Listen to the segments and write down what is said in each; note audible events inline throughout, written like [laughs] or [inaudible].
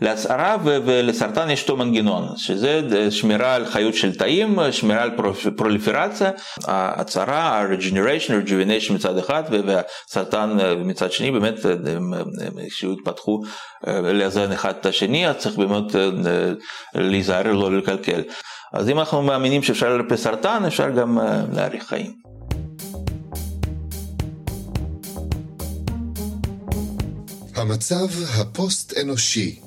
להצהרה ולסרטן יש אותו מנגנון, שזה שמירה על חיות של תאים, שמירה על פרוליפרציה, ההצהרה, ה-regeneration, rejuvenation מצד אחד, והסרטן מצד שני, באמת כשהתפתחו לאזן אחד את השני, אז צריך באמת להיזהר לא לקלקל. אז אם אנחנו מאמינים שאפשר לרפא סרטן, אפשר גם להאריך חיים. המצב הפוסט-אנושי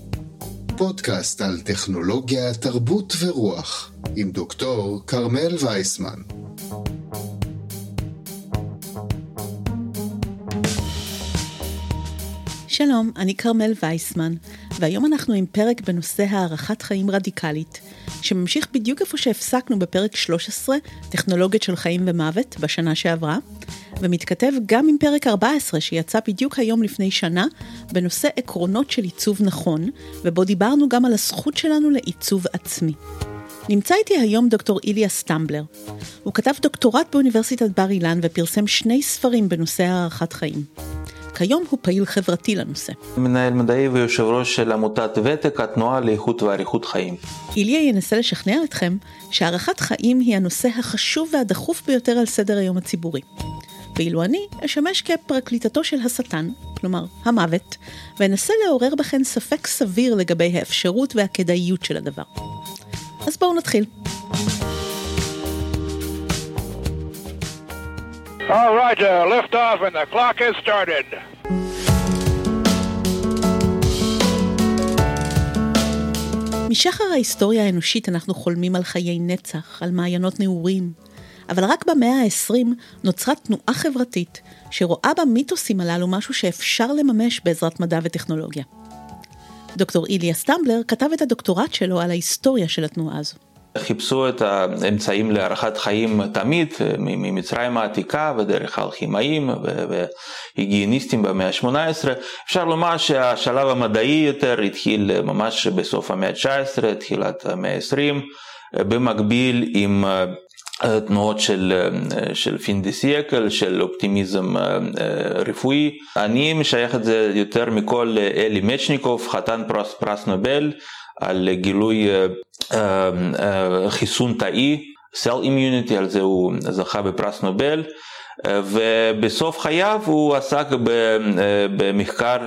פודקאסט על טכנולוגיה, תרבות ורוח עם דוקטור כרמל וייסמן. שלום, אני כרמל וייסמן, והיום אנחנו עם פרק בנושא הערכת חיים רדיקלית, שממשיך בדיוק איפה שהפסקנו בפרק 13, טכנולוגיות של חיים ומוות, בשנה שעברה, ומתכתב גם עם פרק 14 שיצא בדיוק היום לפני שנה בנושא עקרונות של עיצוב נכון, ובו דיברנו גם על הזכות שלנו לעיצוב עצמי. נמצא איתי היום דוקטור איליה סטמבלר. הוא כתב דוקטורט באוניברסיטת בר אילן ופרסם שני ספרים בנושא הערכת חיים. כיום הוא פעיל חברתי לנושא. מנהל מדעי ויושב ראש של עמותת ותק, התנועה לאיכות ואריכות חיים. איליה ינסה לשכנע אתכם שהערכת חיים היא הנושא החשוב והדחוף ביותר על סדר היום הציבורי. ואילו אני אשמש כפרקליטתו של השטן, כלומר המוות, ואנסה לעורר בכן ספק סביר לגבי האפשרות והכדאיות של הדבר. אז בואו נתחיל. All right, uh, lift off and the clock has started. משחר ההיסטוריה האנושית אנחנו חולמים על חיי נצח, על מעיינות נעורים, אבל רק במאה ה-20 נוצרה תנועה חברתית שרואה במיתוסים הללו משהו שאפשר לממש בעזרת מדע וטכנולוגיה. דוקטור איליה סטמבלר כתב את הדוקטורט שלו על ההיסטוריה של התנועה הזו. חיפשו את האמצעים להארכת חיים תמיד ממצרים העתיקה ודרך האלכימאים והיגייניסטים במאה ה-18. אפשר לומר שהשלב המדעי יותר התחיל ממש בסוף המאה ה-19, תחילת המאה ה-20, במקביל עם תנועות של, של פין דה סייקל, של אופטימיזם רפואי. אני משייך את זה יותר מכל אלי מצ'ניקוב, חתן פרס, פרס נובל, על גילוי חיסון תאי, Cell Immunity, על זה הוא זכה בפרס נובל. ובסוף חייו הוא עסק במחקר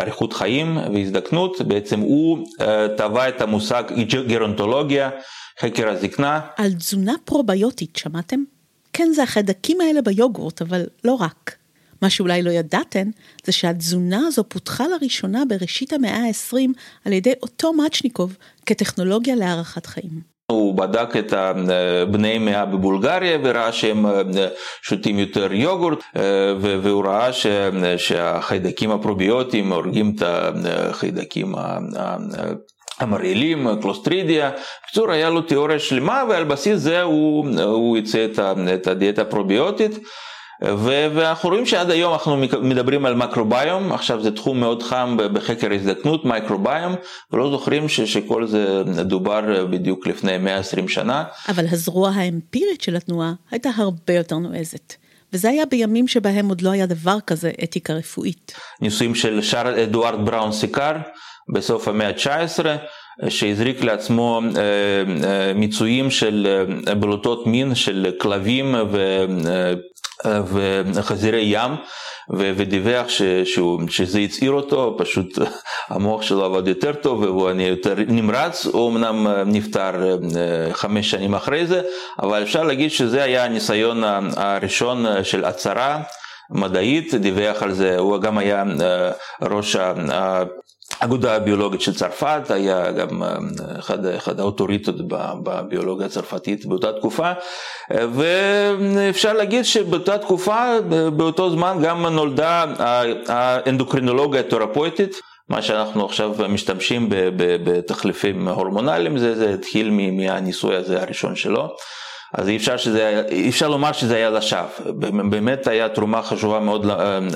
אריכות חיים והזדקנות, בעצם הוא טבע את המושג גרונטולוגיה, חקר הזקנה. על תזונה פרוביוטית שמעתם? כן, זה החיידקים האלה ביוגורט, אבל לא רק. מה שאולי לא ידעתן, זה שהתזונה הזו פותחה לראשונה בראשית המאה ה-20 על ידי אותו מאצ'ניקוב כטכנולוגיה להארכת חיים. הוא בדק את בני מאה בבולגריה וראה שהם שותים יותר יוגורט והוא ראה שהחיידקים הפרוביוטיים הורגים את החיידקים המרעילים, קלוסטרידיה. בקיצור, היה לו תיאוריה שלמה ועל בסיס זה הוא, הוא ייצא את הדיאטה הפרוביוטית. ואנחנו רואים שעד היום אנחנו מדברים על מקרוביום, עכשיו זה תחום מאוד חם בחקר הזדקנות, מייקרוביום, ולא זוכרים ש, שכל זה דובר בדיוק לפני 120 שנה. אבל הזרוע האמפירית של התנועה הייתה הרבה יותר נועזת. וזה היה בימים שבהם עוד לא היה דבר כזה אתיקה רפואית. ניסויים של שרל אדוארד בראון סיקר בסוף המאה ה-19, שהזריק לעצמו מיצויים של בלוטות מין של כלבים וחזירי ים ודיווח ש, שהוא, שזה הצעיר אותו, פשוט [laughs] המוח שלו עבד יותר טוב והוא יותר נמרץ, הוא אמנם נפטר חמש שנים אחרי זה, אבל אפשר להגיד שזה היה הניסיון הראשון של הצהרה מדעית, דיווח על זה, הוא גם היה ראש האגודה הביולוגית של צרפת, היה גם אחד, אחד האוטוריטות בביולוגיה הצרפתית באותה תקופה, ואפשר להגיד שבאותה תקופה, באותו זמן גם נולדה האנדוקרינולוגיה התרפויטית. מה שאנחנו עכשיו משתמשים בתחליפים הורמונליים, זה, זה התחיל מהניסוי הזה הראשון שלו. אז אי אפשר, שזה, אי אפשר לומר שזה היה לשווא, באמת היה תרומה חשובה מאוד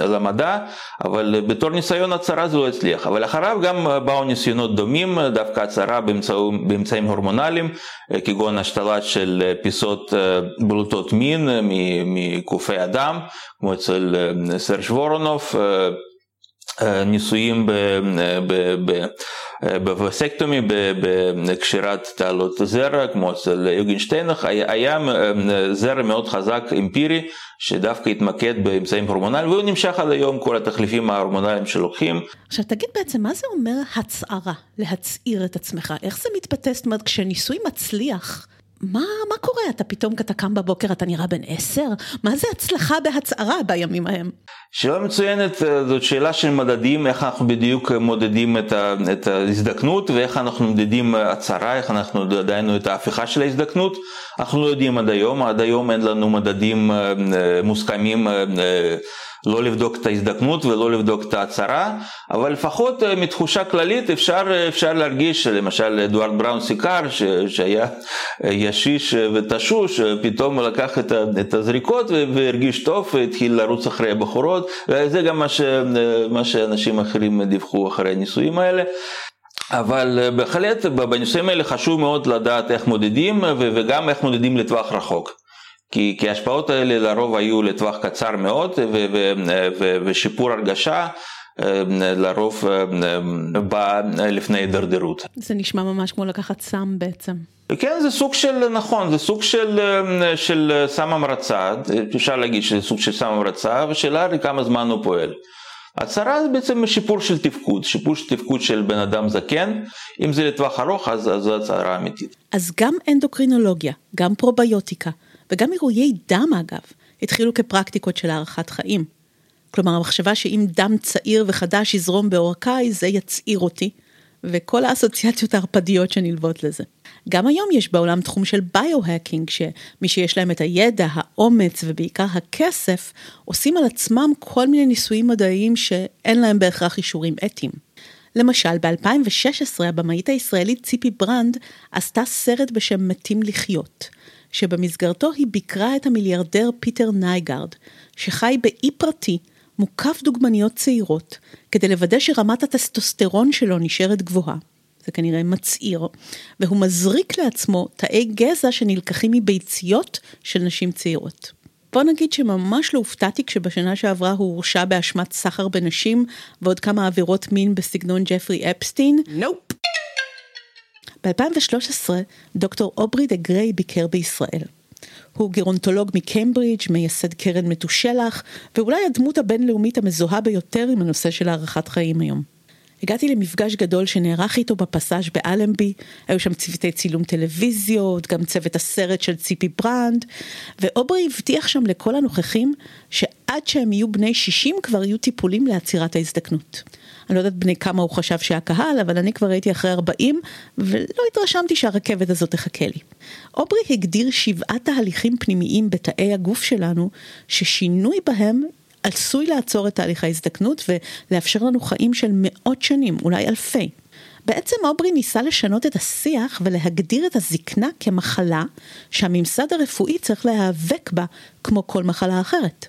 למדע, אבל בתור ניסיון הצהרה זה לא הצליח. אבל אחריו גם באו ניסיונות דומים, דווקא הצהרה באמצעים, באמצעים הורמונליים, כגון השתלה של פיסות בלוטות מין מקופי אדם, כמו אצל סרש וורונוב. ניסויים בווסקטומי, בקשירת תעלות זרע, כמו אצל יוגנשטיינך, היה זרע מאוד חזק אמפירי, שדווקא התמקד באמצעים הורמונליים, והוא נמשך עד היום כל התחליפים ההורמונליים שלוקחים. עכשיו תגיד בעצם, מה זה אומר הצערה, להצעיר את עצמך? איך זה מתבטא, זאת אומרת, כשניסוי מצליח, מה, מה קורה? אתה פתאום, אתה קם בבוקר, אתה נראה בן עשר? מה זה הצלחה בהצערה בימים ההם? שאלה מצוינת, אה, זאת שאלה של מדדים, איך אנחנו בדיוק מודדים את, את ההזדקנות ואיך אנחנו מודדים הצהרה, איך אנחנו דיינו את ההפיכה של ההזדקנות. אנחנו לא יודעים עד היום, עד היום אין לנו מדדים אה, אה, מוסכמים לא לבדוק את ההזדקנות ולא לבדוק את ההצהרה, אבל לפחות אה, מתחושה כללית אפשר, אה, אפשר להרגיש, למשל אדוארד בראון סיקר, ש, שהיה אה, ישיש ותשוש, פתאום לקח את, את הזריקות והרגיש טוב והתחיל לרוץ אחרי הבחורות, וזה גם מה, ש, מה שאנשים אחרים דיווחו אחרי הניסויים האלה. אבל בהחלט בניסויים האלה חשוב מאוד לדעת איך מודדים וגם איך מודדים לטווח רחוק. כי, כי ההשפעות האלה לרוב היו לטווח קצר מאוד ו, ו, ו, ושיפור הרגשה אה, לרוב אה, בא לפני הידרדרות. זה נשמע ממש כמו לקחת סם בעצם. כן, זה סוג של, נכון, זה סוג של, אה, של סם המרצה, אפשר להגיד שזה סוג של סם המרצה, ושאלה היא כמה זמן הוא פועל. הצהרה זה בעצם שיפור של תפקוד, שיפור של תפקוד של בן אדם זקן, אם זה לטווח ארוך אז זו הצהרה אמיתית. אז גם אנדוקרינולוגיה, גם פרוביוטיקה, וגם אירועי דם אגב, התחילו כפרקטיקות של הארכת חיים. כלומר, המחשבה שאם דם צעיר וחדש יזרום בעורקיי, זה יצעיר אותי, וכל האסוציאציות הערפדיות שנלוות לזה. גם היום יש בעולם תחום של bio-hacking, שמי שיש להם את הידע, האומץ ובעיקר הכסף, עושים על עצמם כל מיני ניסויים מדעיים שאין להם בהכרח אישורים אתיים. למשל, ב-2016 הבמאית הישראלית ציפי ברנד עשתה סרט בשם מתים לחיות, שבמסגרתו היא ביקרה את המיליארדר פיטר נייגארד, שחי באי פרטי, מוקף דוגמניות צעירות, כדי לוודא שרמת הטסטוסטרון שלו נשארת גבוהה. זה כנראה מצעיר, והוא מזריק לעצמו תאי גזע שנלקחים מביציות של נשים צעירות. בוא נגיד שממש לא הופתעתי כשבשנה שעברה הוא הורשע באשמת סחר בנשים ועוד כמה עבירות מין בסגנון ג'פרי אפסטין. Nope. Nope. ב-2013 דוקטור אוברי דה גריי ביקר בישראל. הוא גרונטולוג מקיימברידג', מייסד קרן מתושלח, ואולי הדמות הבינלאומית המזוהה ביותר עם הנושא של הארכת חיים היום. הגעתי למפגש גדול שנערך איתו בפסאז' באלנבי, היו שם צוותי צילום טלוויזיות, גם צוות הסרט של ציפי ברנד, ואוברי הבטיח שם לכל הנוכחים שעד שהם יהיו בני 60 כבר יהיו טיפולים לעצירת ההזדקנות. אני לא יודעת בני כמה הוא חשב שהקהל, אבל אני כבר הייתי אחרי 40, ולא התרשמתי שהרכבת הזאת תחכה לי. אוברי הגדיר שבעה תהליכים פנימיים בתאי הגוף שלנו, ששינוי בהם עשוי לעצור את תהליך ההזדקנות ולאפשר לנו חיים של מאות שנים, אולי אלפי. בעצם אוברי ניסה לשנות את השיח ולהגדיר את הזקנה כמחלה שהממסד הרפואי צריך להיאבק בה כמו כל מחלה אחרת.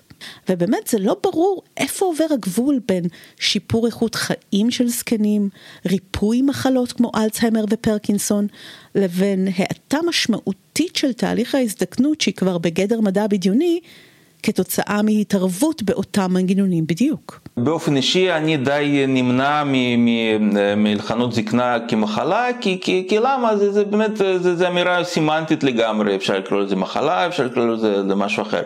ובאמת זה לא ברור איפה עובר הגבול בין שיפור איכות חיים של זקנים, ריפוי מחלות כמו אלצהיימר ופרקינסון, לבין האטה משמעותית של תהליך ההזדקנות שהיא כבר בגדר מדע בדיוני, כתוצאה מהתערבות באותם מנגנונים בדיוק. באופן אישי אני די נמנע מלחנות זקנה כמחלה, כי, כי, כי למה? זה, זה באמת, זה, זה אמירה סימנטית לגמרי, אפשר לקרוא לזה מחלה, אפשר לקרוא לזה משהו אחר.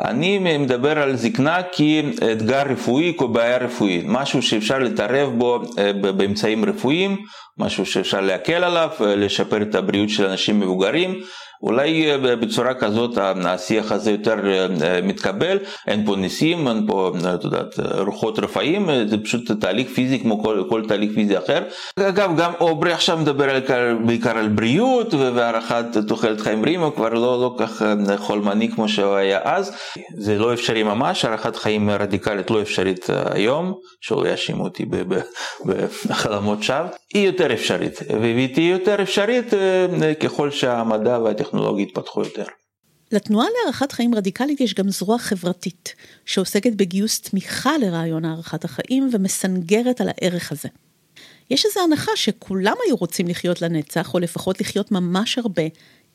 אני מדבר על זקנה כאתגר רפואי, כבעיה רפואית, משהו שאפשר להתערב בו אה, באמצעים רפואיים, משהו שאפשר להקל עליו, אה, לשפר את הבריאות של אנשים מבוגרים, אולי אה, בצורה כזאת השיח הזה יותר מתקבל, אין פה ניסים, אין פה, את יודעת, רוחות רפאים, זה פשוט תהליך פיזי כמו כל, כל תהליך פיזי אחר. אגב, גם אוברי עכשיו מדבר על, בעיקר על בריאות והערכת תוחלת חיים בריאים, הוא כבר לא, לא כך חולמני כמו שהוא היה אז. זה לא אפשרי ממש, הערכת חיים רדיקלית לא אפשרית היום, שלא יאשימו אותי בחלומות שווא, היא יותר אפשרית, והיא תהיה יותר אפשרית אה, ככל שהמדע והטכנולוגיה יתפתחו יותר. לתנועה להארכת חיים רדיקלית יש גם זרוע חברתית, שעוסקת בגיוס תמיכה לרעיון הארכת החיים ומסנגרת על הערך הזה. יש איזו הנחה שכולם היו רוצים לחיות לנצח, או לפחות לחיות ממש הרבה,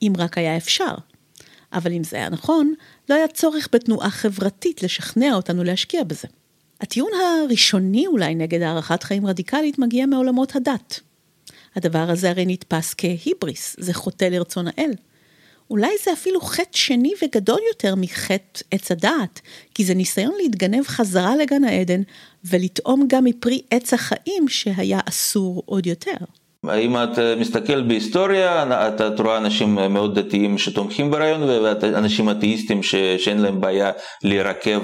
אם רק היה אפשר. אבל אם זה היה נכון, לא היה צורך בתנועה חברתית לשכנע אותנו להשקיע בזה. הטיעון הראשוני אולי נגד הארכת חיים רדיקלית מגיע מעולמות הדת. הדבר הזה הרי נתפס כהיבריס, זה חוטא לרצון האל. אולי זה אפילו חטא שני וגדול יותר מחטא עץ הדעת, כי זה ניסיון להתגנב חזרה לגן העדן ולטעום גם מפרי עץ החיים שהיה אסור עוד יותר. אם את מסתכל בהיסטוריה, אתה רואה אנשים מאוד דתיים שתומכים ברעיון ואנשים אתאיסטים שאין להם בעיה להירקב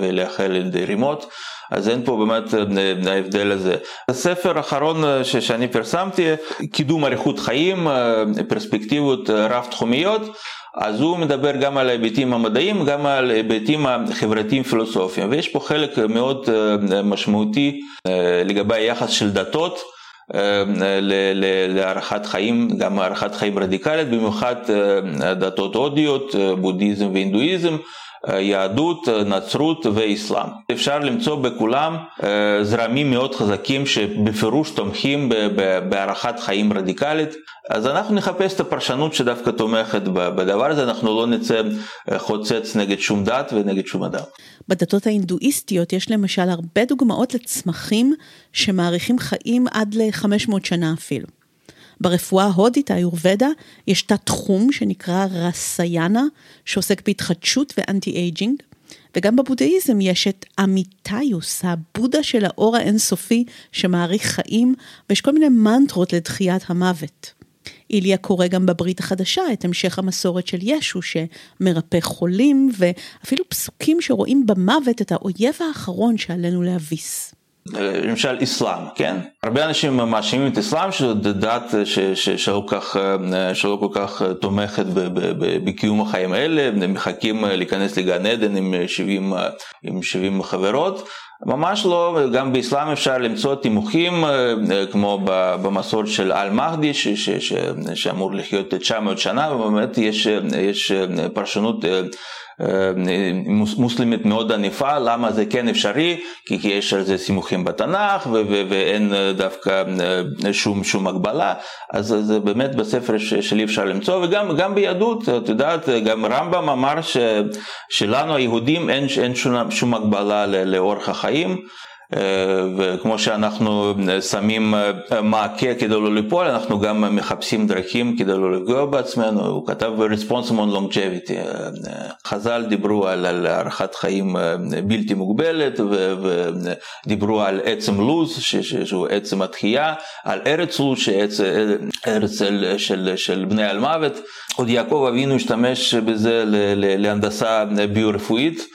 ולאחל רימות. אז אין פה באמת ההבדל הזה. הספר האחרון שאני פרסמתי, קידום אריכות חיים, פרספקטיבות רב תחומיות, אז הוא מדבר גם על ההיבטים המדעיים, גם על ההיבטים החברתיים פילוסופיים, ויש פה חלק מאוד משמעותי לגבי היחס של דתות. להערכת חיים, גם הערכת חיים רדיקלית, במיוחד דתות הודיות, בודהיזם והינדואיזם, יהדות, נצרות ואסלאם. אפשר למצוא בכולם זרמים מאוד חזקים שבפירוש תומכים בהערכת חיים רדיקלית. אז אנחנו נחפש את הפרשנות שדווקא תומכת בדבר הזה, אנחנו לא נצא חוצץ נגד שום דת ונגד שום אדם. בדתות ההינדואיסטיות יש למשל הרבה דוגמאות לצמחים שמאריכים חיים עד ל-500 שנה אפילו. ברפואה ההודית, האיורבדה, יש תת תחום שנקרא רסיינה, שעוסק בהתחדשות ו anti-aging, וגם בבודהיזם יש את אמיתיוס, הבודה של האור האינסופי שמאריך חיים, ויש כל מיני מנטרות לדחיית המוות. איליה קורא גם בברית החדשה את המשך המסורת של ישו שמרפא חולים, ואפילו פסוקים שרואים במוות את האויב האחרון שעלינו להביס. למשל אסלאם, כן? הרבה אנשים מאשימים את אסלאם שזו דת ש, ש, שלא, כל כך תומכת בקיום החיים האלה, הם מחכים להיכנס לגן עדן עם 70, עם 70 חברות. ממש לא, גם באסלאם אפשר למצוא תימוכים כמו במסורת של אל-מחדי שאמור לחיות 900 שנה ובאמת יש, יש פרשנות מוסלמית מאוד ענפה, למה זה כן אפשרי? כי יש על זה סימוכים בתנ"ך ואין דווקא שום, שום הגבלה, אז זה באמת בספר שלי אפשר למצוא, וגם ביהדות, את יודעת, גם רמב"ם אמר שלנו היהודים אין, אין שום, שום הגבלה לאורח החיים. וכמו שאנחנו שמים מעקה כדי לא ליפול, אנחנו גם מחפשים דרכים כדי לא לפגוע בעצמנו, הוא כתב Responsible Longevity, חז"ל דיברו על, על הארכת חיים בלתי מוגבלת ודיברו על עצם לוז, שהוא עצם התחייה, על ארץ לוז, ארץ של, של, של בני אלמוות, עוד יעקב אבינו השתמש בזה להנדסה ביו-רפואית.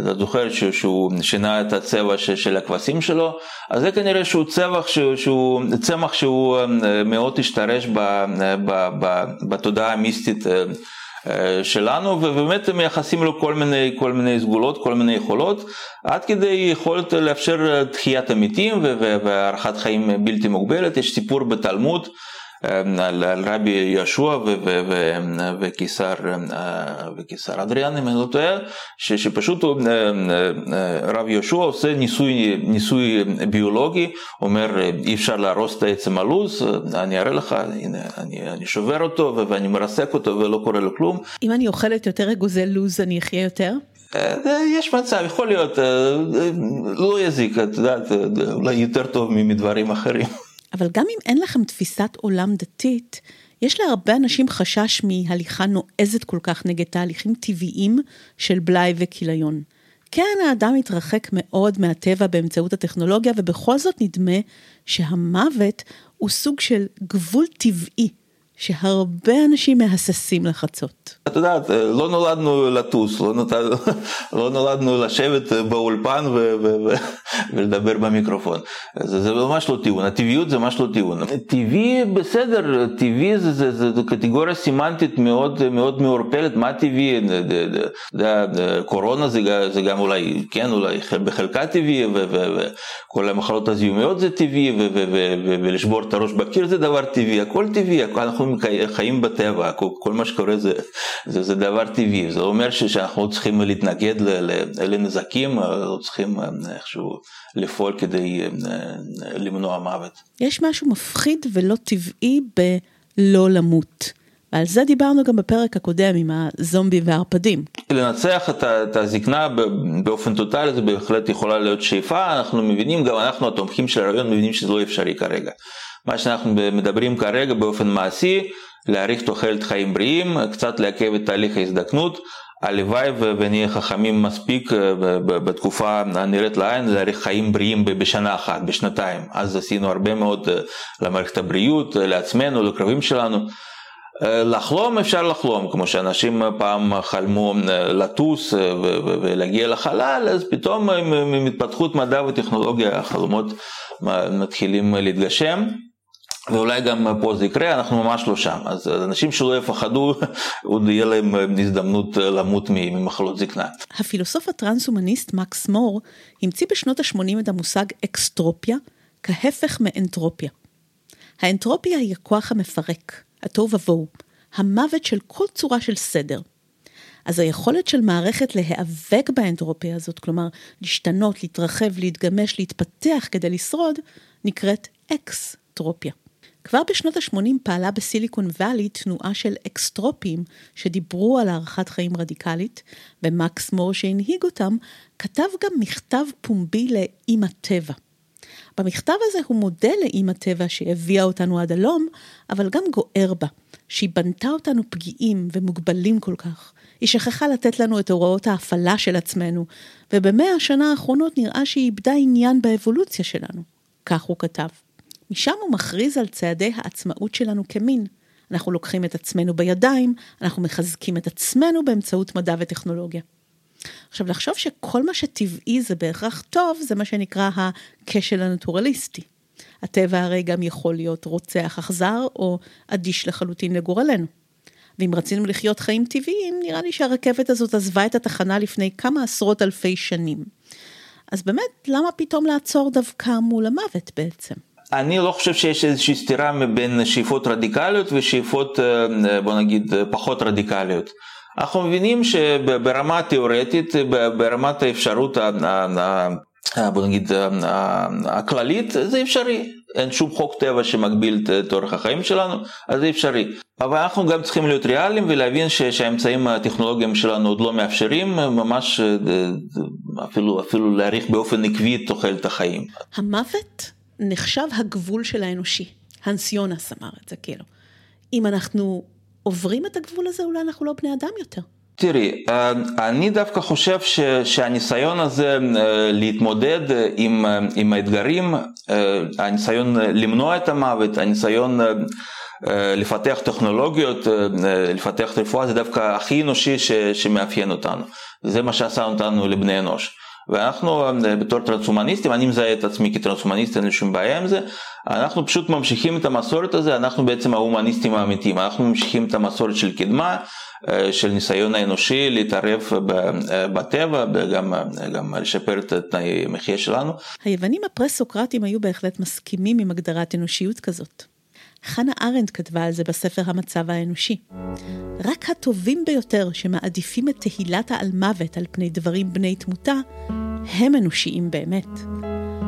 אתה זוכר שהוא שינה את הצבע של הכבשים שלו, אז זה כנראה שהוא צמח שהוא, שהוא, צמח שהוא מאוד השתרש בתודעה המיסטית שלנו, ובאמת מייחסים לו כל מיני, כל מיני סגולות, כל מיני יכולות, עד כדי יכולת לאפשר תחיית המתים והארכת חיים בלתי מוגבלת. יש סיפור בתלמוד על, על רבי יהושע וקיסר, וקיסר אדריאן אם אני לא טועה, שפשוט רב יהושע עושה ניסוי, ניסוי ביולוגי, אומר אי אפשר להרוס את עצם הלו"ז, אני אראה לך, הנה אני, אני שובר אותו ואני מרסק אותו ולא קורה לו כלום. אם אני אוכלת יותר אגוזי לו"ז אני אחיה יותר? יש מצב, יכול להיות, לא יזיק, את יודעת, אולי יותר טוב מדברים אחרים. [laughs] אבל גם אם אין לכם תפיסת עולם דתית, יש להרבה אנשים חשש מהליכה נועזת כל כך נגד תהליכים טבעיים של בלאי וכיליון. כן, האדם מתרחק מאוד מהטבע באמצעות הטכנולוגיה, ובכל זאת נדמה שהמוות הוא סוג של גבול טבעי שהרבה אנשים מהססים לחצות. את יודעת, לא נולדנו לטוס, לא, נות... [laughs] לא נולדנו לשבת באולפן ו... ו... [laughs] ולדבר במיקרופון. זה, זה ממש לא טיעון, הטבעיות זה ממש לא טיעון. טבעי בסדר, טבעי זה, זה, זה, זה קטגוריה סימנטית מאוד, מאוד מעורפלת, מה טבעי? קורונה זה, זה גם אולי, כן, אולי בחלקה טבעי, וכל המחלות הזיהומיות זה טבעי, ולשבור את הראש בקיר זה דבר טבעי, הכל טבעי, אנחנו אנחנו חיים בטבע, כל, מה שקורה זה, זה, זה דבר טבעי, זה אומר שאנחנו צריכים להתנגד לנזקים, לא צריכים איכשהו לפעול כדי למנוע מוות. יש משהו מפחיד ולא טבעי בלא למות. ועל זה דיברנו גם בפרק הקודם עם הזומבי והערפדים. לנצח את הזקנה באופן טוטאלי זה בהחלט יכולה להיות שאיפה, אנחנו מבינים, גם אנחנו התומכים של הרעיון מבינים שזה לא אפשרי כרגע. מה שאנחנו מדברים כרגע באופן מעשי, להאריך תוחלת חיים בריאים, קצת לעכב את תהליך ההזדקנות, הלוואי ונהיה חכמים מספיק אה, בתקופה הנראית לעין להאריך חיים בריאים בשנה אחת, בשנתיים. אז עשינו הרבה מאוד אה, למערכת הבריאות, אה, לעצמנו, לקרובים שלנו. לחלום אפשר לחלום, כמו שאנשים פעם חלמו לטוס ולהגיע לחלל, אז פתאום עם התפתחות מדע וטכנולוגיה החלומות מתחילים להתגשם. ואולי גם פה זה יקרה, אנחנו ממש לא שם. אז אנשים שלא יפחדו, [laughs] עוד יהיה להם הזדמנות למות ממחלות זקנה. הפילוסוף הטרנס-הומניסט מקס מור המציא בשנות ה-80 את המושג אקסטרופיה כהפך מאנטרופיה. האנטרופיה היא הכוח המפרק, התוהו ובוהו, המוות של כל צורה של סדר. אז היכולת של מערכת להיאבק באנטרופיה הזאת, כלומר להשתנות, להתרחב, להתגמש, להתפתח כדי לשרוד, נקראת אקסטרופיה. כבר בשנות ה-80 פעלה בסיליקון וואלי תנועה של אקסטרופים שדיברו על הארכת חיים רדיקלית, ומקס מור שהנהיג אותם, כתב גם מכתב פומבי לאימא טבע. במכתב הזה הוא מודה לאימא טבע שהביאה אותנו עד הלום, אבל גם גוער בה, שהיא בנתה אותנו פגיעים ומוגבלים כל כך. היא שכחה לתת לנו את הוראות ההפעלה של עצמנו, ובמאה השנה האחרונות נראה שהיא איבדה עניין באבולוציה שלנו. כך הוא כתב. משם הוא מכריז על צעדי העצמאות שלנו כמין. אנחנו לוקחים את עצמנו בידיים, אנחנו מחזקים את עצמנו באמצעות מדע וטכנולוגיה. עכשיו, לחשוב שכל מה שטבעי זה בהכרח טוב, זה מה שנקרא הכשל הנטורליסטי. הטבע הרי גם יכול להיות רוצח אכזר, או אדיש לחלוטין לגורלנו. ואם רצינו לחיות חיים טבעיים, נראה לי שהרכבת הזאת עזבה את התחנה לפני כמה עשרות אלפי שנים. אז באמת, למה פתאום לעצור דווקא מול המוות בעצם? אני לא חושב שיש איזושהי סתירה בין שאיפות רדיקליות ושאיפות אה, בוא נגיד פחות רדיקליות. אנחנו מבינים שברמה התיאורטית, ברמת האפשרות בוא נגיד הכללית, זה אפשרי. אין שום חוק טבע שמגביל את אורח החיים שלנו, אז זה אפשרי. אבל אנחנו גם צריכים להיות ריאליים ולהבין שהאמצעים הטכנולוגיים שלנו עוד לא מאפשרים ממש אה, אפילו, אפילו להאריך באופן עקבי את תוחלת החיים. המוות נחשב הגבול של האנושי. הנס יונס אמר את זה כאילו. אם אנחנו עוברים את הגבול הזה, אולי אנחנו לא בני אדם יותר. תראי, אה, אני דווקא חושב ש, שהניסיון הזה אה, להתמודד עם, אה, עם האתגרים, הניסיון למנוע את המוות, הניסיון לפתח טכנולוגיות, לפתח רפואה, זה דווקא הכי אנושי ש, שמאפיין אותנו. זה מה שעשה אותנו לבני אנוש. ואנחנו אה, בתור טרנסומניסטים, אני מזהה את עצמי כטרנסומניסט, אין לי שום בעיה עם זה, אנחנו פשוט ממשיכים את המסורת הזה, אנחנו בעצם ההומניסטים האמיתיים, אנחנו ממשיכים את המסורת של קדמה, אה, של ניסיון האנושי להתערב אה, בטבע וגם גם לשפר את תנאי המחיה שלנו. היוונים הפרה-סוקרטים היו בהחלט מסכימים עם הגדרת אנושיות כזאת. חנה ארנד כתבה על זה בספר המצב האנושי. רק הטובים ביותר שמעדיפים את תהילת העל מוות על פני דברים בני תמותה, הם אנושיים באמת.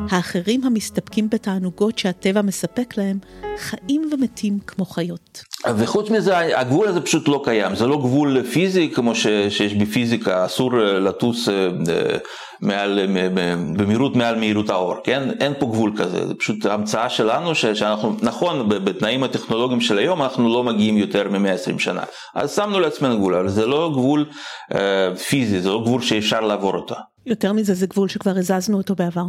האחרים המסתפקים בתענוגות שהטבע מספק להם, חיים ומתים כמו חיות. וחוץ מזה, הגבול הזה פשוט לא קיים, זה לא גבול פיזי כמו שיש בפיזיקה, אסור לטוס אה, מעל, במהירות מעל מהירות האור, כן? אין פה גבול כזה, זה פשוט המצאה שלנו שאנחנו, נכון, בתנאים הטכנולוגיים של היום אנחנו לא מגיעים יותר מ-120 שנה, אז שמנו לעצמנו גבול, אבל זה לא גבול אה, פיזי, זה לא גבול שאפשר לעבור אותו. יותר מזה, זה גבול שכבר הזזנו אותו בעבר.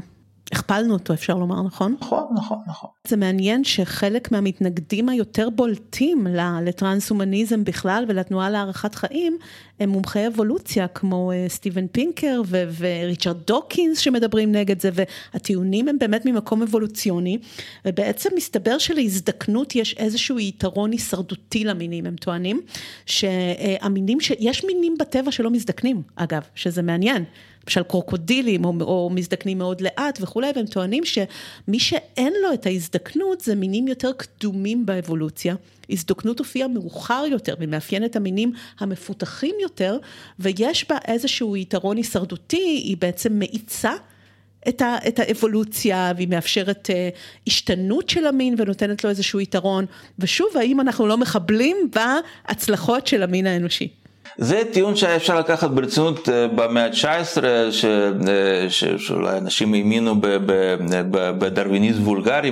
הכפלנו אותו אפשר לומר נכון? נכון נכון נכון. זה מעניין שחלק מהמתנגדים היותר בולטים לטרנס-הומניזם בכלל ולתנועה להארכת חיים הם מומחי אבולוציה כמו אה, סטיבן פינקר ו- וריצ'רד דוקינס שמדברים נגד זה והטיעונים הם באמת ממקום אבולוציוני ובעצם מסתבר שלהזדקנות יש איזשהו יתרון הישרדותי למינים הם טוענים שהמינים שיש מינים בטבע שלא מזדקנים אגב שזה מעניין. למשל קרוקודילים או, או מזדקנים מאוד לאט וכולי, והם טוענים שמי שאין לו את ההזדקנות זה מינים יותר קדומים באבולוציה. הזדקנות הופיעה מאוחר יותר ומאפיין את המינים המפותחים יותר, ויש בה איזשהו יתרון הישרדותי, היא בעצם מאיצה. את, ה, את האבולוציה והיא מאפשרת uh, השתנות של המין ונותנת לו איזשהו יתרון ושוב האם אנחנו לא מחבלים בהצלחות של המין האנושי. זה טיעון שהיה אפשר לקחת ברצינות במאה ה-19, שאולי אנשים האמינו בדרוויניזם וולגרי,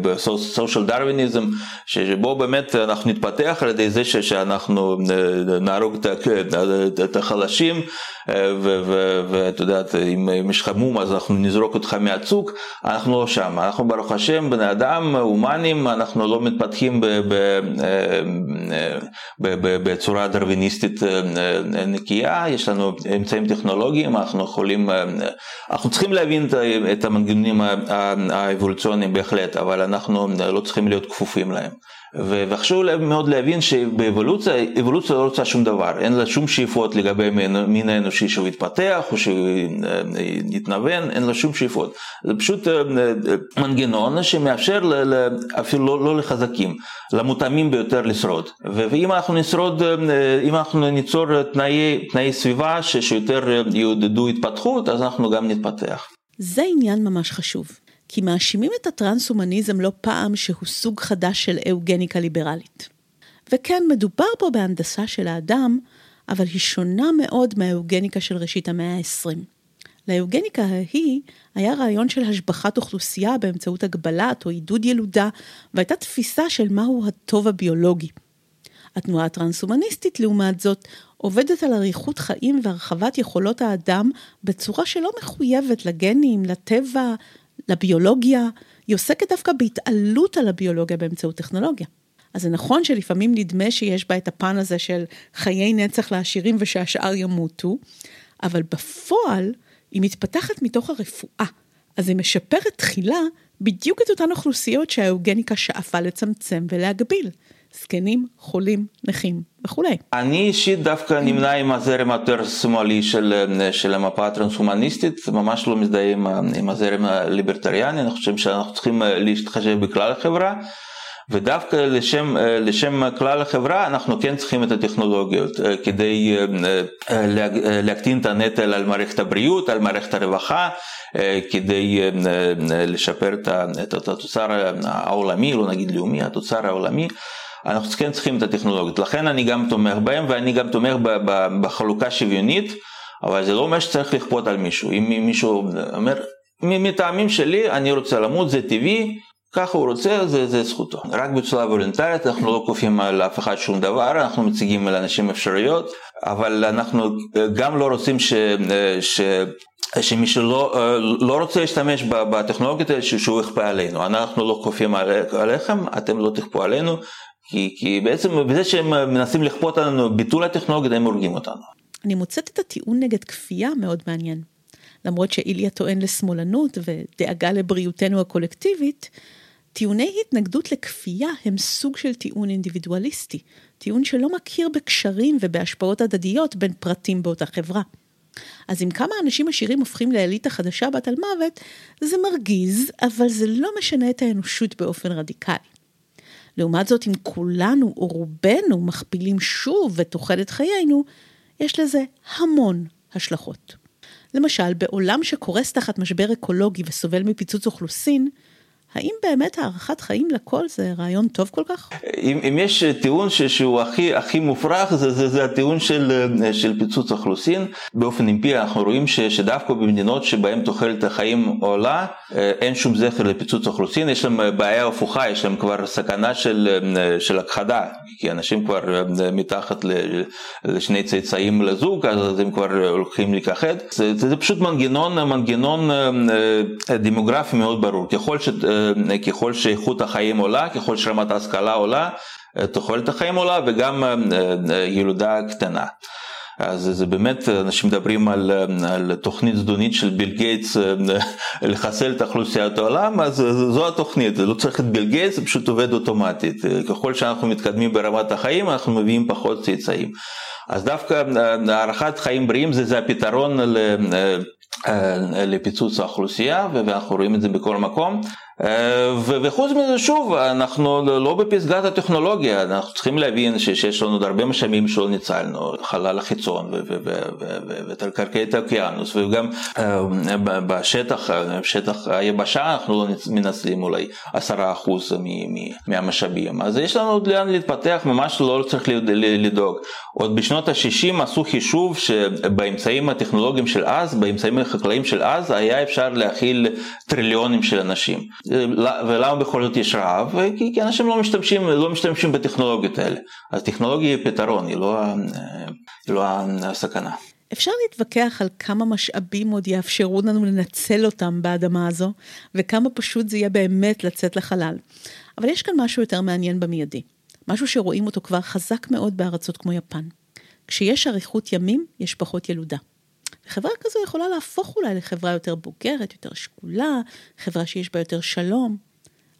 בסושיאל דרוויניזם, שבו באמת אנחנו נתפתח על ידי זה שאנחנו נהרוג את החלשים, ואת יודעת, אם יש לך מום אז אנחנו נזרוק אותך מהצוק, אנחנו לא שם, אנחנו ברוך השם בני אדם הומנים, אנחנו לא מתפתחים בצורה דרוויניסטית נקייה, יש לנו אמצעים טכנולוגיים, אנחנו יכולים, אנחנו צריכים להבין את המנגנונים האבולוציוניים בהחלט, אבל אנחנו לא צריכים להיות כפופים להם. וחשוב מאוד להבין שבאבולוציה, אבולוציה לא רוצה שום דבר, אין לה שום שאיפות לגבי המין האנושי שהוא יתפתח או שהוא יתנוון, אין לה שום שאיפות. זה פשוט אה, אה, מנגנון שמאפשר אפילו לא, לא לחזקים, למותאמים ביותר לשרוד. ואם אנחנו נשרוד, אה, אם אנחנו ניצור תנאי, תנאי סביבה שיותר יעודדו התפתחות, אז אנחנו גם נתפתח. זה עניין ממש חשוב. כי מאשימים את הטרנס-הומניזם לא פעם שהוא סוג חדש של אהוגניקה ליברלית. וכן, מדובר פה בהנדסה של האדם, אבל היא שונה מאוד מהאהוגניקה של ראשית המאה ה-20. לאהוגניקה ההיא היה רעיון של השבחת אוכלוסייה באמצעות הגבלת או עידוד ילודה, והייתה תפיסה של מהו הטוב הביולוגי. התנועה הטרנס-הומניסטית, לעומת זאת, עובדת על אריכות חיים והרחבת יכולות האדם בצורה שלא מחויבת לגנים, לטבע, לביולוגיה, היא עוסקת דווקא בהתעלות על הביולוגיה באמצעות טכנולוגיה. אז זה נכון שלפעמים נדמה שיש בה את הפן הזה של חיי נצח לעשירים ושהשאר ימותו, אבל בפועל היא מתפתחת מתוך הרפואה. אז היא משפרת תחילה בדיוק את אותן אוכלוסיות שהאוגניקה שאפה לצמצם ולהגביל. זקנים, חולים, נכים וכולי. אני אישית דווקא נמנה עם הזרם היותר שמאלי של, של המפה הטרנס-הומניסטית, ממש לא מזדהה עם, עם הזרם הליברטריאני, אני חושב שאנחנו צריכים להתחשב בכלל החברה. ודווקא לשם, לשם כלל החברה אנחנו כן צריכים את הטכנולוגיות כדי להקטין את הנטל על מערכת הבריאות, על מערכת הרווחה, כדי לשפר את התוצר העולמי, לא נגיד לאומי, התוצר העולמי. אנחנו כן צריכים את הטכנולוגיות, לכן אני גם תומך בהם ואני גם תומך בחלוקה שוויונית, אבל זה לא אומר שצריך לכפות על מישהו, אם מישהו אומר, מטעמים שלי אני רוצה למות, זה טבעי, ככה הוא רוצה, זה, זה זכותו. רק בצורה וולונטרית, אנחנו לא כופים על אף אחד שום דבר, אנחנו מציגים לאנשים אפשרויות, אבל אנחנו גם לא רוצים ש... ש שמי שלא לא רוצה להשתמש בטכנולוגיות האלה שהוא יכפה עלינו, אנחנו לא כופים עליכם, אתם לא תכפו עלינו, כי, כי בעצם בזה שהם מנסים לכפות עלינו ביטול הטכנולוגיה, הם הורגים אותנו. אני מוצאת את הטיעון נגד כפייה מאוד מעניין. למרות שאיליה טוען לשמאלנות ודאגה לבריאותנו הקולקטיבית, טיעוני התנגדות לכפייה הם סוג של טיעון אינדיבידואליסטי, טיעון שלא מכיר בקשרים ובהשפעות הדדיות בין פרטים באותה חברה. אז אם כמה אנשים עשירים הופכים לאליטה חדשה בת על מוות, זה מרגיז, אבל זה לא משנה את האנושות באופן רדיקלי. לעומת זאת, אם כולנו או רובנו מכפילים שוב את תוחלת חיינו, יש לזה המון השלכות. למשל, בעולם שקורס תחת משבר אקולוגי וסובל מפיצוץ אוכלוסין, האם באמת הארכת חיים לכל זה רעיון טוב כל כך? אם, אם יש טיעון ש, שהוא הכי, הכי מופרך זה, זה, זה הטיעון של, של פיצוץ אוכלוסין. באופן אמפירי אנחנו רואים ש, שדווקא במדינות שבהן תוחלת החיים עולה אין שום זכר לפיצוץ אוכלוסין, יש להם בעיה הפוכה, יש להם כבר סכנה של, של הכחדה, כי אנשים כבר מתחת לשני צאצאים לזוג אז הם כבר הולכים להיכחד. זה, זה, זה פשוט מנגנון, מנגנון דמוגרפי מאוד ברור. ככל ש... ככל שאיכות החיים עולה, ככל שרמת ההשכלה עולה, תוחלת החיים עולה וגם ילודה קטנה. אז זה באמת, אנשים מדברים על, על תוכנית זדונית של ביל גייטס לחסל את אוכלוסיית העולם, אז זו התוכנית, לא צריך את ביל גייטס, זה פשוט עובד אוטומטית. ככל שאנחנו מתקדמים ברמת החיים, אנחנו מביאים פחות צאצאים. אז דווקא הערכת חיים בריאים זה, זה הפתרון לפיצוץ האוכלוסייה, ואנחנו רואים את זה בכל מקום. אה, וחוץ מזה, שוב, אנחנו לא בפסגת הטכנולוגיה, אנחנו צריכים להבין שיש לנו עוד הרבה משאבים שלא ניצלנו, חלל החיצון ותרקרקעי האוקיינוס, וגם אה, בשטח, שטח היבשה אנחנו לא מנצלים אולי עשרה אחוז מהמשאבים, אז יש לנו עוד לאן להתפתח, ממש לא צריך לדאוג. עוד בשנות ה-60 עשו חישוב שבאמצעים הטכנולוגיים של אז, באמצעים החקלאיים של אז, היה אפשר להכיל טריליונים של אנשים. ולמה בכל זאת יש רעב? כי, כי אנשים לא משתמשים, לא משתמשים בטכנולוגיות האלה. אז טכנולוגיה היא פתרון, היא לא, היא לא הסכנה. אפשר להתווכח על כמה משאבים עוד יאפשרו לנו לנצל אותם באדמה הזו, וכמה פשוט זה יהיה באמת לצאת לחלל. אבל יש כאן משהו יותר מעניין במיידי. משהו שרואים אותו כבר חזק מאוד בארצות כמו יפן. כשיש אריכות ימים, יש פחות ילודה. חברה כזו יכולה להפוך אולי לחברה יותר בוגרת, יותר שקולה, חברה שיש בה יותר שלום,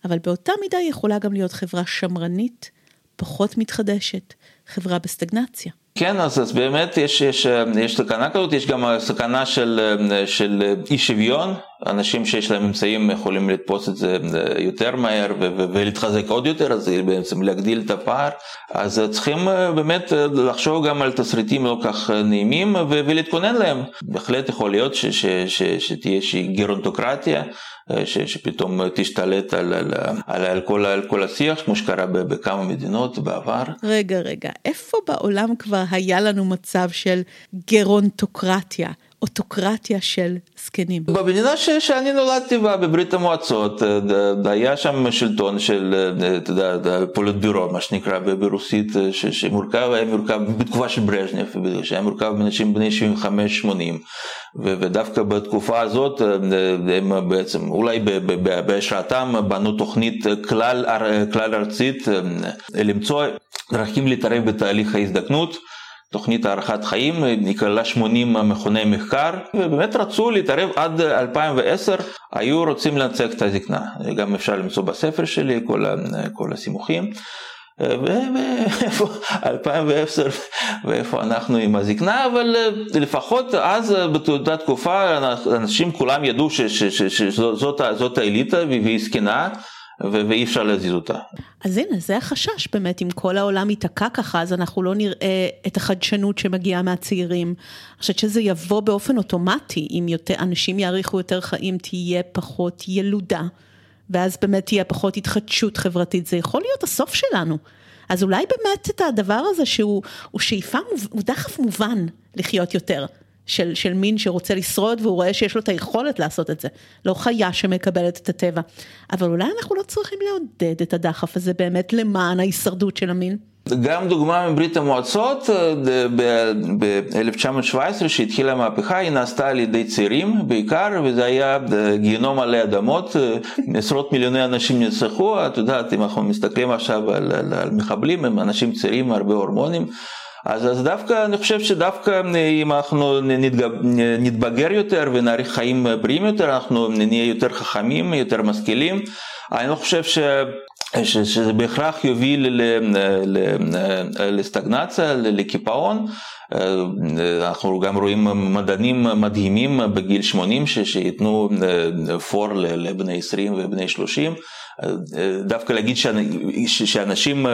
אבל באותה מידה היא יכולה גם להיות חברה שמרנית, פחות מתחדשת, חברה בסטגנציה. כן, אז, אז באמת יש, יש, יש סכנה כזאת, יש גם סכנה של, של אי שוויון, אנשים שיש להם אמצעים יכולים לתפוס את זה יותר מהר ולהתחזק עוד יותר, אז בעצם להגדיל את הפער, אז צריכים באמת לחשוב גם על תסריטים לא כך נעימים ולהתכונן להם. בהחלט יכול להיות שתהיה איזושהי גרונטוקרטיה. ש, שפתאום תשתלט על, על, על, על, כל, על כל השיח, כמו שקרה בכמה מדינות בעבר. רגע, רגע, איפה בעולם כבר היה לנו מצב של גרונטוקרטיה? אוטוקרטיה של זקנים. במדינה ש, שאני נולדתי בה, בברית המועצות, אה, היה שם שלטון של, אה, אתה יודע, פוליטבירו, מה שנקרא ברוסית, אה, ש, שמורכב, היה מורכב בתקופה של ברז'נב, שהיה מורכב מאנשים בני 75-80, ודווקא בתקופה הזאת הם בעצם, אולי בהשראתם בנו תוכנית כלל, כלל ארצית למצוא דרכים להתערב בתהליך ההזדקנות. תוכנית הארכת חיים, כללה 80 מכוני מחקר, ובאמת רצו להתערב עד 2010, היו רוצים לנצח את הזקנה. גם אפשר למצוא בספר שלי כל, כל הסימוכים. ואיפה [laughs] 2010 ואיפה אנחנו עם הזקנה, אבל לפחות אז באותה תקופה אנשים כולם ידעו שזאת האליטה והיא זקנה. ואי אפשר להזיז אותה. אז הנה, זה החשש באמת, אם כל העולם ייתקע ככה, אז אנחנו לא נראה את החדשנות שמגיעה מהצעירים. אני חושבת שזה יבוא באופן אוטומטי, אם יותר, אנשים יאריכו יותר חיים, תהיה פחות ילודה, ואז באמת תהיה פחות התחדשות חברתית, זה יכול להיות הסוף שלנו. אז אולי באמת את הדבר הזה שהוא שאיפה, הוא דחף מובן לחיות יותר. של, של מין שרוצה לשרוד והוא רואה שיש לו את היכולת לעשות את זה, לא חיה שמקבלת את הטבע. אבל אולי אנחנו לא צריכים לעודד את הדחף הזה באמת למען ההישרדות של המין. גם דוגמה מברית המועצות, אה, ב-1917 שהתחילה המהפכה, היא נעשתה על ידי צעירים בעיקר, וזה היה אה, גיהנום עלי אדמות, אה, עשרות מיליוני אנשים נרצחו, את יודעת, אם אנחנו מסתכלים עכשיו על, על, על מחבלים, הם אנשים צעירים, הרבה הורמונים. אז, אז דווקא, אני חושב שדווקא אם אנחנו נתבגר יותר ונאריך חיים בריאים יותר, אנחנו נהיה יותר חכמים, יותר משכילים. אני לא חושב ש... ש, שזה בהכרח יוביל ל, ל, ל, לסטגנציה, לקיפאון. אנחנו גם רואים מדענים מדהימים בגיל 80 שייתנו פור לבני 20 ובני 30. דווקא להגיד שאנשים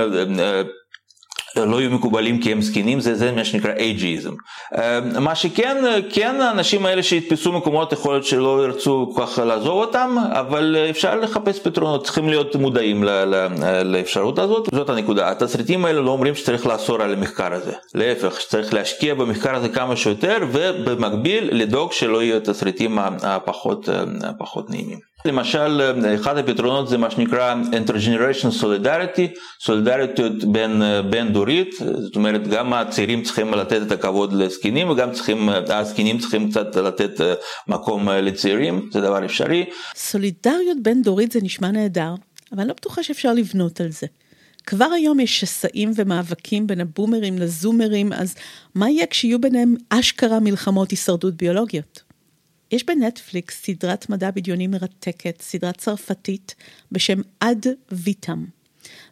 לא יהיו מקובלים כי הם זקנים, זה, זה מה שנקרא אייג'יזם. אה, מה שכן, כן האנשים האלה שיתפסו מקומות, יכול להיות שלא ירצו כל כך לעזוב אותם, אבל אפשר לחפש פתרונות, צריכים להיות מודעים ל, ל, לאפשרות הזאת, זאת הנקודה. התסריטים האלה לא אומרים שצריך לאסור על המחקר הזה, להפך, שצריך להשקיע במחקר הזה כמה שיותר, ובמקביל לדאוג שלא יהיו התסריטים הפחות, הפחות נעימים. למשל, אחד הפתרונות זה מה שנקרא Intergeneration Solidarity, סולידריות בין, בין דורית, זאת אומרת גם הצעירים צריכים לתת את הכבוד לזקנים וגם צריכים, הזקנים צריכים קצת לתת מקום לצעירים, זה דבר אפשרי. סולידריות בין דורית זה נשמע נהדר, אבל אני לא בטוחה שאפשר לבנות על זה. כבר היום יש שסעים ומאבקים בין הבומרים לזומרים, אז מה יהיה כשיהיו ביניהם אשכרה מלחמות הישרדות ביולוגיות? יש בנטפליקס סדרת מדע בדיוני מרתקת, סדרה צרפתית בשם עד ויטם.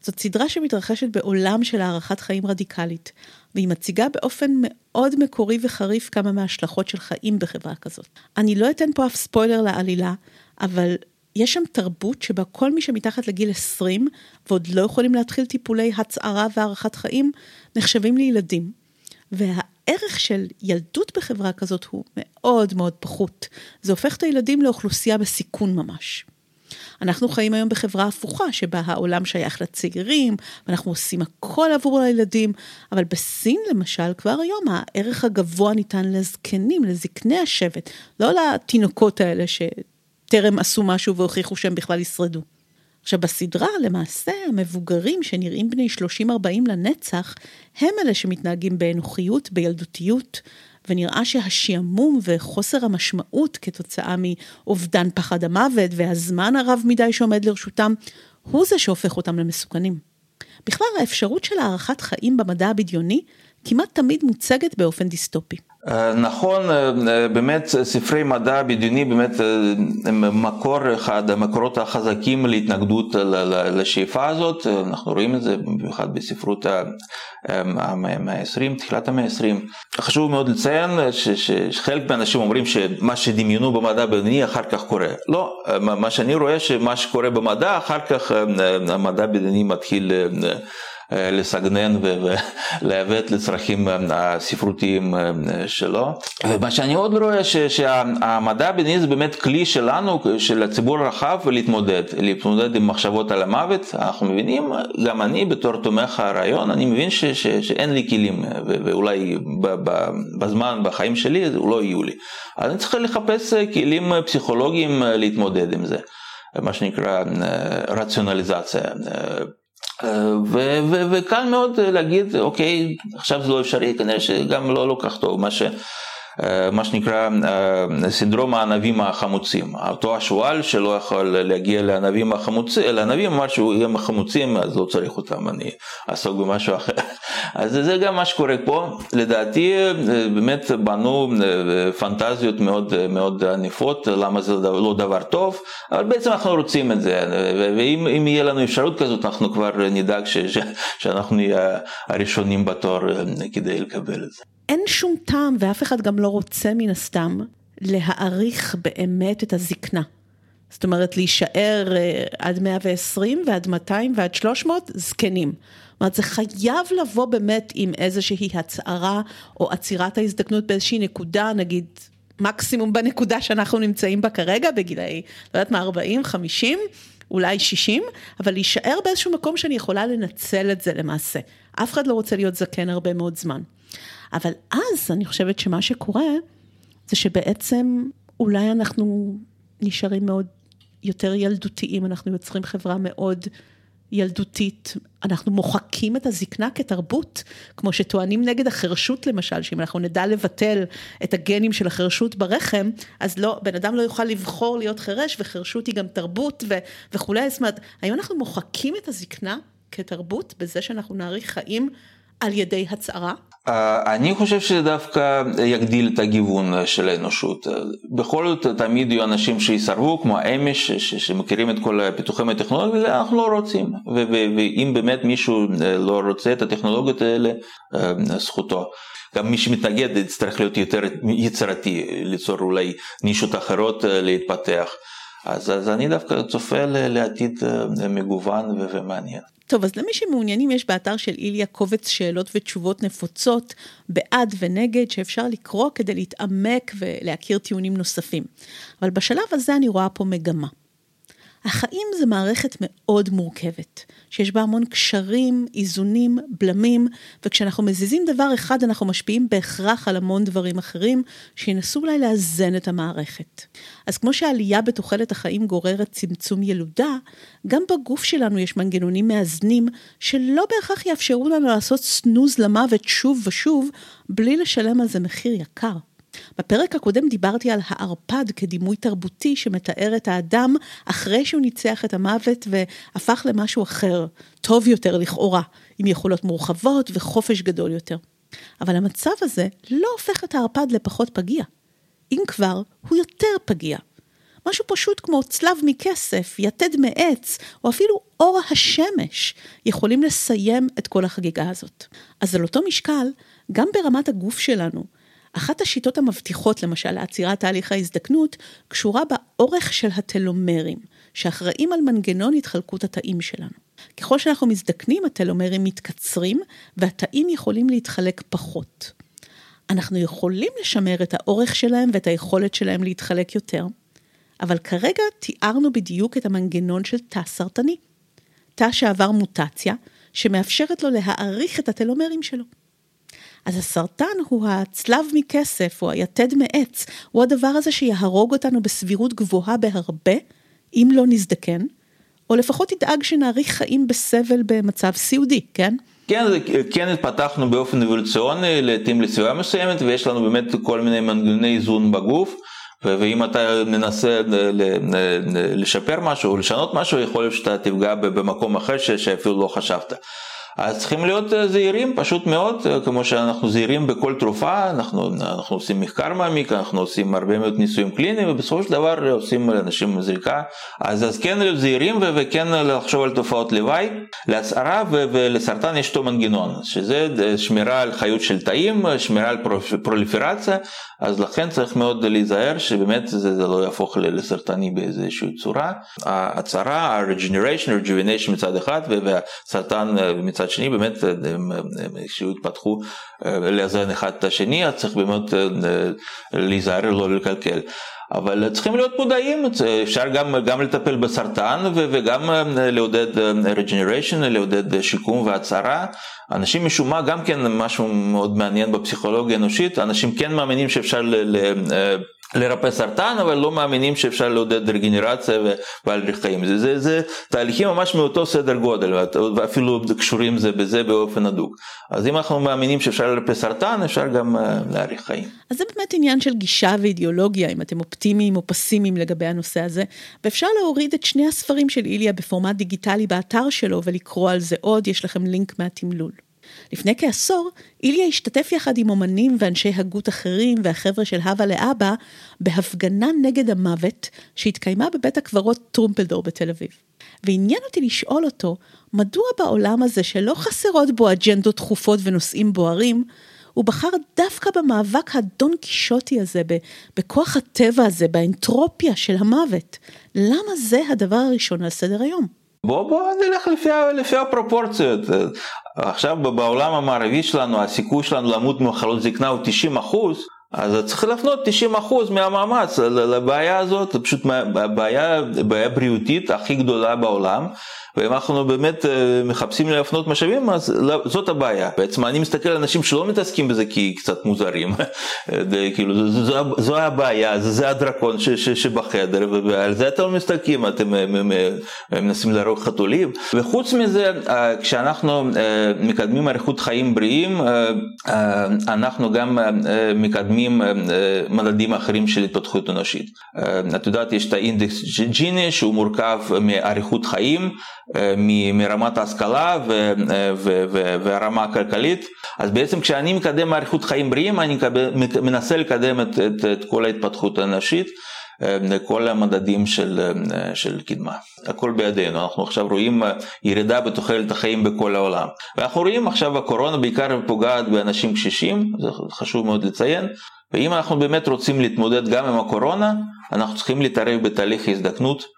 זאת סדרה שמתרחשת בעולם של הארכת חיים רדיקלית, והיא מציגה באופן מאוד מקורי וחריף כמה מההשלכות של חיים בחברה כזאת. אני לא אתן פה אף ספוילר לעלילה, אבל יש שם תרבות שבה כל מי שמתחת לגיל 20 ועוד לא יכולים להתחיל טיפולי הצערה והארכת חיים, נחשבים לילדים. והערך של ילדות בחברה כזאת הוא מאוד מאוד פחות. זה הופך את הילדים לאוכלוסייה בסיכון ממש. אנחנו חיים היום בחברה הפוכה, שבה העולם שייך לצעירים, ואנחנו עושים הכל עבור הילדים, אבל בסין למשל, כבר היום הערך הגבוה ניתן לזקנים, לזקני השבט, לא לתינוקות האלה שטרם עשו משהו והוכיחו שהם בכלל ישרדו. עכשיו בסדרה למעשה המבוגרים שנראים בני 30-40 לנצח הם אלה שמתנהגים באנוכיות, בילדותיות, ונראה שהשעמום וחוסר המשמעות כתוצאה מאובדן פחד המוות והזמן הרב מדי שעומד לרשותם, הוא זה שהופך אותם למסוכנים. בכלל האפשרות של הארכת חיים במדע הבדיוני כמעט תמיד מוצגת באופן דיסטופי. אה, נכון, אה, באמת ספרי מדע בדיוני באמת אה, הם מקור אחד המקורות החזקים להתנגדות לשאיפה הזאת, אנחנו רואים את זה במיוחד בספרות המאה ה-20, תחילת המאה ה-20. חשוב מאוד לציין שחלק מהאנשים אומרים שמה שדמיינו במדע בדיוני אחר כך קורה. לא, מה שאני רואה שמה שקורה במדע אחר כך המדע בדיוני מתחיל אה, לסגנן ולעוות [laughs] לצרכים אה, הספרותיים אה, שלו. ומה שאני עוד רואה ש, שהמדע הבדיוני זה באמת כלי שלנו, של הציבור הרחב, להתמודד, להתמודד עם מחשבות על המוות. אנחנו מבינים, גם אני בתור תומך הרעיון, אני מבין ש, ש, שאין לי כלים, ואולי ב, ב, בזמן, בחיים שלי, לא יהיו לי. אז אני צריך לחפש כלים פסיכולוגיים להתמודד עם זה. מה שנקרא רציונליזציה. וקל מאוד להגיד, אוקיי, עכשיו זה לא אפשרי, כנראה שגם לא לא כך טוב, מה ש... אה, מה שנקרא אה, סינדרום הענבים החמוצים. אותו השועל שלא יכול להגיע לענבים החמוצים, לענבים אמר שהם חמוצים אז לא צריך אותם, אני אעסוק במשהו אחר. אז זה גם מה שקורה פה. לדעתי אה, באמת בנו פנטזיות מאוד מאוד ענפות, למה זה לא דבר טוב, אבל בעצם אנחנו רוצים את זה, ואם יהיה לנו אפשרות כזאת אנחנו כבר נדאג ש, ש, שאנחנו נהיה הראשונים בתור כדי לקבל את זה. אין שום טעם, ואף אחד גם לא רוצה מן הסתם, להעריך באמת את הזקנה. זאת אומרת, להישאר עד 120 ועד 200 ועד 300 זקנים. אומרת, זה חייב לבוא באמת עם איזושהי הצהרה או עצירת ההזדקנות באיזושהי נקודה, נגיד מקסימום בנקודה שאנחנו נמצאים בה כרגע, בגילאי, לא יודעת מה, 40, 50, אולי 60, אבל להישאר באיזשהו מקום שאני יכולה לנצל את זה למעשה. אף אחד לא רוצה להיות זקן הרבה מאוד זמן. אבל אז אני חושבת שמה שקורה, זה שבעצם אולי אנחנו נשארים מאוד יותר ילדותיים, אנחנו יוצרים חברה מאוד ילדותית, אנחנו מוחקים את הזקנה כתרבות, כמו שטוענים נגד החרשות למשל, שאם אנחנו נדע לבטל את הגנים של החרשות ברחם, אז לא, בן אדם לא יוכל לבחור להיות חירש, וחרשות היא גם תרבות ו- וכולי, זאת אומרת, האם אנחנו מוחקים את הזקנה כתרבות בזה שאנחנו נאריך חיים על ידי הצהרה? אה, אני חושב שזה דווקא יגדיל את הגיוון של האנושות. בכל זאת תמיד יהיו אנשים שיסרבו, כמו אמש, שמכירים את כל הפיתוחים הטכנולוגיים, אנחנו לא רוצים. ואם באמת מישהו אה, לא רוצה את הטכנולוגיות האלה, אה, זכותו. גם מי שמתנגד יצטרך להיות יותר יצירתי, ליצור אולי נישות אחרות להתפתח. אז, אז אני דווקא צופה לעתיד מגוון ומעניין. טוב, אז למי שמעוניינים, יש באתר של איליה קובץ שאלות ותשובות נפוצות, בעד ונגד, שאפשר לקרוא כדי להתעמק ולהכיר טיעונים נוספים. אבל בשלב הזה אני רואה פה מגמה. החיים זה מערכת מאוד מורכבת, שיש בה המון קשרים, איזונים, בלמים, וכשאנחנו מזיזים דבר אחד אנחנו משפיעים בהכרח על המון דברים אחרים, שינסו אולי לאזן את המערכת. אז כמו שהעלייה בתוחלת החיים גוררת צמצום ילודה, גם בגוף שלנו יש מנגנונים מאזנים, שלא בהכרח יאפשרו לנו לעשות סנוז למוות שוב ושוב, בלי לשלם על זה מחיר יקר. בפרק הקודם דיברתי על הערפד כדימוי תרבותי שמתאר את האדם אחרי שהוא ניצח את המוות והפך למשהו אחר, טוב יותר לכאורה, עם יכולות מורחבות וחופש גדול יותר. אבל המצב הזה לא הופך את הערפד לפחות פגיע. אם כבר, הוא יותר פגיע. משהו פשוט כמו צלב מכסף, יתד מעץ, או אפילו אור השמש, יכולים לסיים את כל החגיגה הזאת. אז על אותו משקל, גם ברמת הגוף שלנו, אחת השיטות המבטיחות למשל לעצירת תהליך ההזדקנות, קשורה באורך של הטלומרים, שאחראים על מנגנון התחלקות התאים שלנו. ככל שאנחנו מזדקנים, הטלומרים מתקצרים, והתאים יכולים להתחלק פחות. אנחנו יכולים לשמר את האורך שלהם ואת היכולת שלהם להתחלק יותר, אבל כרגע תיארנו בדיוק את המנגנון של תא סרטני. תא שעבר מוטציה, שמאפשרת לו להעריך את הטלומרים שלו. אז הסרטן הוא הצלב מכסף, או היתד מעץ, הוא הדבר הזה שיהרוג אותנו בסבירות גבוהה בהרבה, אם לא נזדקן, או לפחות ידאג שנאריך חיים בסבל במצב סיעודי, כן? כן, כן התפתחנו באופן אבולוציוני, לעתים לסביבה מסוימת, ויש לנו באמת כל מיני מנגנוני איזון בגוף. ואם אתה מנסה לשפר משהו או לשנות משהו, יכול להיות שאתה תפגע במקום אחר שאפילו לא חשבת. אז צריכים להיות אה, זהירים פשוט מאוד, אה, כמו שאנחנו זהירים בכל תרופה, אנחנו, אנחנו עושים מחקר מעמיק, אנחנו עושים הרבה מאוד ניסויים קליניים ובסופו של דבר עושים לאנשים זריקה, אז, אז כן להיות זהירים וכן לחשוב על תופעות לוואי. להצהרה ולסרטן יש אותו מנגנון, שזה אה, שמירה על חיות של תאים, שמירה על פרוליפרציה, אז לכן צריך מאוד להיזהר שבאמת זה, זה לא יהפוך לסרטני באיזושהי צורה. ההצהרה, ה-regeneration, rejuvenation מצד אחד והסרטן מצד מצד שני באמת כשהוא התפתחו אה, לאזן אחד את השני אז צריך באמת אה, להיזהר לא לקלקל. אבל צריכים להיות מודעים, אפשר גם, גם לטפל בסרטן וגם אה, לעודד regeneration, לעודד שיקום והצהרה. אנשים משום מה גם כן משהו מאוד מעניין בפסיכולוגיה האנושית, אנשים כן מאמינים שאפשר ל, ל, לרפא סרטן, אבל לא מאמינים שאפשר לעודד רגנרציה והליך חיים. זה, זה, זה תהליכים ממש מאותו סדר גודל, ואפילו קשורים זה בזה באופן הדוק. אז אם אנחנו מאמינים שאפשר לרפא סרטן, אפשר גם אה, להאריך חיים. אז זה באמת עניין של גישה ואידיאולוגיה, אם אתם אופטימיים או פסימיים לגבי הנושא הזה, ואפשר להוריד את שני הספרים של איליה בפורמט דיגיטלי באתר שלו ולקרוא על זה עוד, יש לכם לינק מהתמלול. לפני כעשור, איליה השתתף יחד עם אומנים ואנשי הגות אחרים והחבר'ה של הווה לאבא בהפגנה נגד המוות שהתקיימה בבית הקברות טרומפלדור בתל אביב. ועניין אותי לשאול אותו, מדוע בעולם הזה שלא חסרות בו אג'נדות דחופות ונושאים בוערים, הוא בחר דווקא במאבק הדון קישוטי הזה, בכוח הטבע הזה, באנטרופיה של המוות. למה זה הדבר הראשון על סדר היום? בוא בוא נלך לפי, לפי הפרופורציות. עכשיו בעולם המערבי שלנו הסיכוי שלנו למות ממחלות זקנה הוא 90 אחוז, אז צריך להפנות 90 אחוז מהמאמץ לבעיה הזאת, זה פשוט בעיה, בעיה בריאותית הכי גדולה בעולם. ואם אנחנו באמת אה, מחפשים להפנות משאבים אז לא, זאת הבעיה. בעצם אני מסתכל על אנשים שלא מתעסקים בזה כי קצת מוזרים, [laughs] כאילו זו, זו, זו הבעיה, זה, זה הדרקון ש, ש, שבחדר ועל זה אתם מסתכלים, אתם אה, מנסים להרוג חתולים. וחוץ מזה כשאנחנו אה, מקדמים אריכות חיים בריאים אנחנו גם מקדמים מדדים אחרים של התפתחות אנושית. את יודעת יש את האינדקס ג'יני שהוא מורכב מאריכות חיים מרמת ההשכלה והרמה הכלכלית. אז בעצם כשאני מקדם אריכות חיים בריאים, אני מנסה לקדם את, את, את כל ההתפתחות האנושית. כל המדדים של, של קדמה. הכל בידינו, אנחנו עכשיו רואים ירידה בתוחלת החיים בכל העולם. ואנחנו רואים עכשיו הקורונה בעיקר פוגעת באנשים קשישים, זה חשוב מאוד לציין, ואם אנחנו באמת רוצים להתמודד גם עם הקורונה, אנחנו צריכים להתערב בתהליך הזדקנות אה,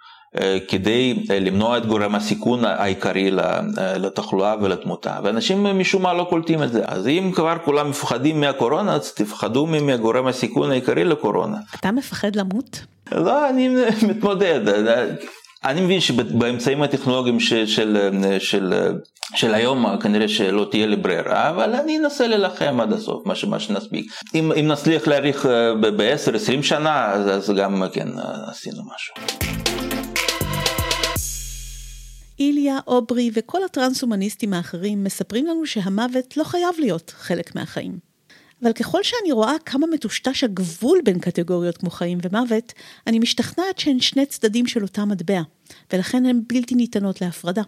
כדי אה, למנוע את גורם הסיכון העיקרי אה, לתחלואה ולתמותה ואנשים משום מה לא קולטים את זה אז אם כבר כולם מפחדים מהקורונה אז תפחדו מגורם הסיכון העיקרי לקורונה. אתה מפחד למות? לא אני [laughs] מתמודד אני מבין שבאמצעים הטכנולוגיים של, של, של, של היום כנראה שלא תהיה לי ברירה, אבל אני אנסה להילחם עד הסוף, מה, מה שנספיק. אם, אם נצליח להאריך ב-10-20 שנה, אז, אז גם כן עשינו משהו. איליה, אוברי וכל הטרנס-הומניסטים האחרים מספרים לנו שהמוות לא חייב להיות חלק מהחיים. אבל ככל שאני רואה כמה מטושטש הגבול בין קטגוריות כמו חיים ומוות, אני משתכנעת שהן שני צדדים של אותה מטבע, ולכן הן בלתי ניתנות להפרדה.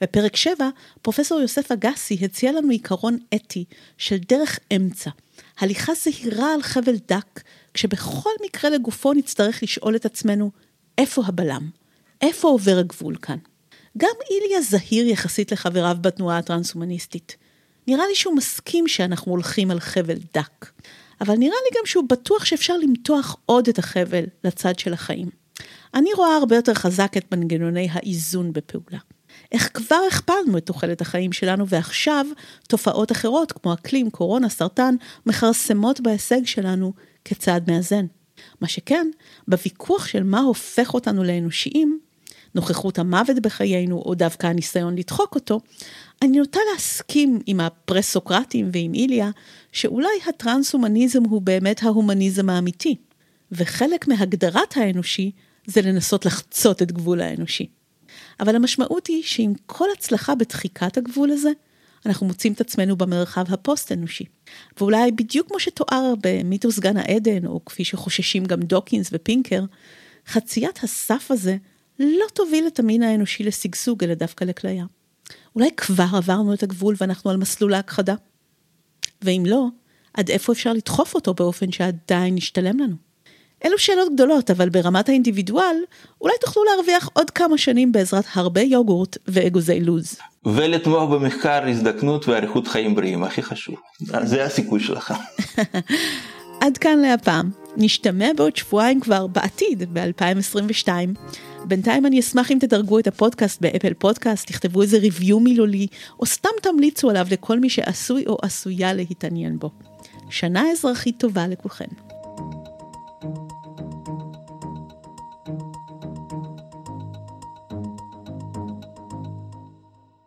בפרק 7, פרופסור יוסף אגסי הציע לנו עיקרון אתי של דרך אמצע, הליכה זהירה על חבל דק, כשבכל מקרה לגופו נצטרך לשאול את עצמנו, איפה הבלם? איפה עובר הגבול כאן? גם איליה זהיר יחסית לחבריו בתנועה הטרנס-הומניסטית. נראה לי שהוא מסכים שאנחנו הולכים על חבל דק, אבל נראה לי גם שהוא בטוח שאפשר למתוח עוד את החבל לצד של החיים. אני רואה הרבה יותר חזק את מנגנוני האיזון בפעולה. איך כבר הכפלנו את תוחלת החיים שלנו ועכשיו תופעות אחרות כמו אקלים, קורונה, סרטן, מכרסמות בהישג שלנו כצעד מאזן. מה שכן, בוויכוח של מה הופך אותנו לאנושיים, נוכחות המוות בחיינו או דווקא הניסיון לדחוק אותו, אני נוטה להסכים עם הפרסוקרטים ועם איליה, שאולי הטרנס-הומניזם הוא באמת ההומניזם האמיתי, וחלק מהגדרת האנושי זה לנסות לחצות את גבול האנושי. אבל המשמעות היא שעם כל הצלחה בדחיקת הגבול הזה, אנחנו מוצאים את עצמנו במרחב הפוסט-אנושי. ואולי בדיוק כמו שתואר במיתוס גן העדן, או כפי שחוששים גם דוקינס ופינקר, חציית הסף הזה לא תוביל את המין האנושי לשגשוג, אלא דווקא לכליה. אולי כבר עברנו את הגבול ואנחנו על מסלול ההכחדה? ואם לא, עד איפה אפשר לדחוף אותו באופן שעדיין ישתלם לנו? אלו שאלות גדולות, אבל ברמת האינדיבידואל, אולי תוכלו להרוויח עוד כמה שנים בעזרת הרבה יוגורט ואגוזי לוז. ולתמוך במחקר הזדקנות ואריכות חיים בריאים, הכי חשוב. זה הסיכוי שלך. [laughs] עד כאן להפעם. נשתמע בעוד שבועיים כבר בעתיד, ב-2022. בינתיים אני אשמח אם תדרגו את הפודקאסט באפל פודקאסט, תכתבו איזה ריוויו מילולי, או סתם תמליצו עליו לכל מי שעשוי או עשויה להתעניין בו. שנה אזרחית טובה לכולכם.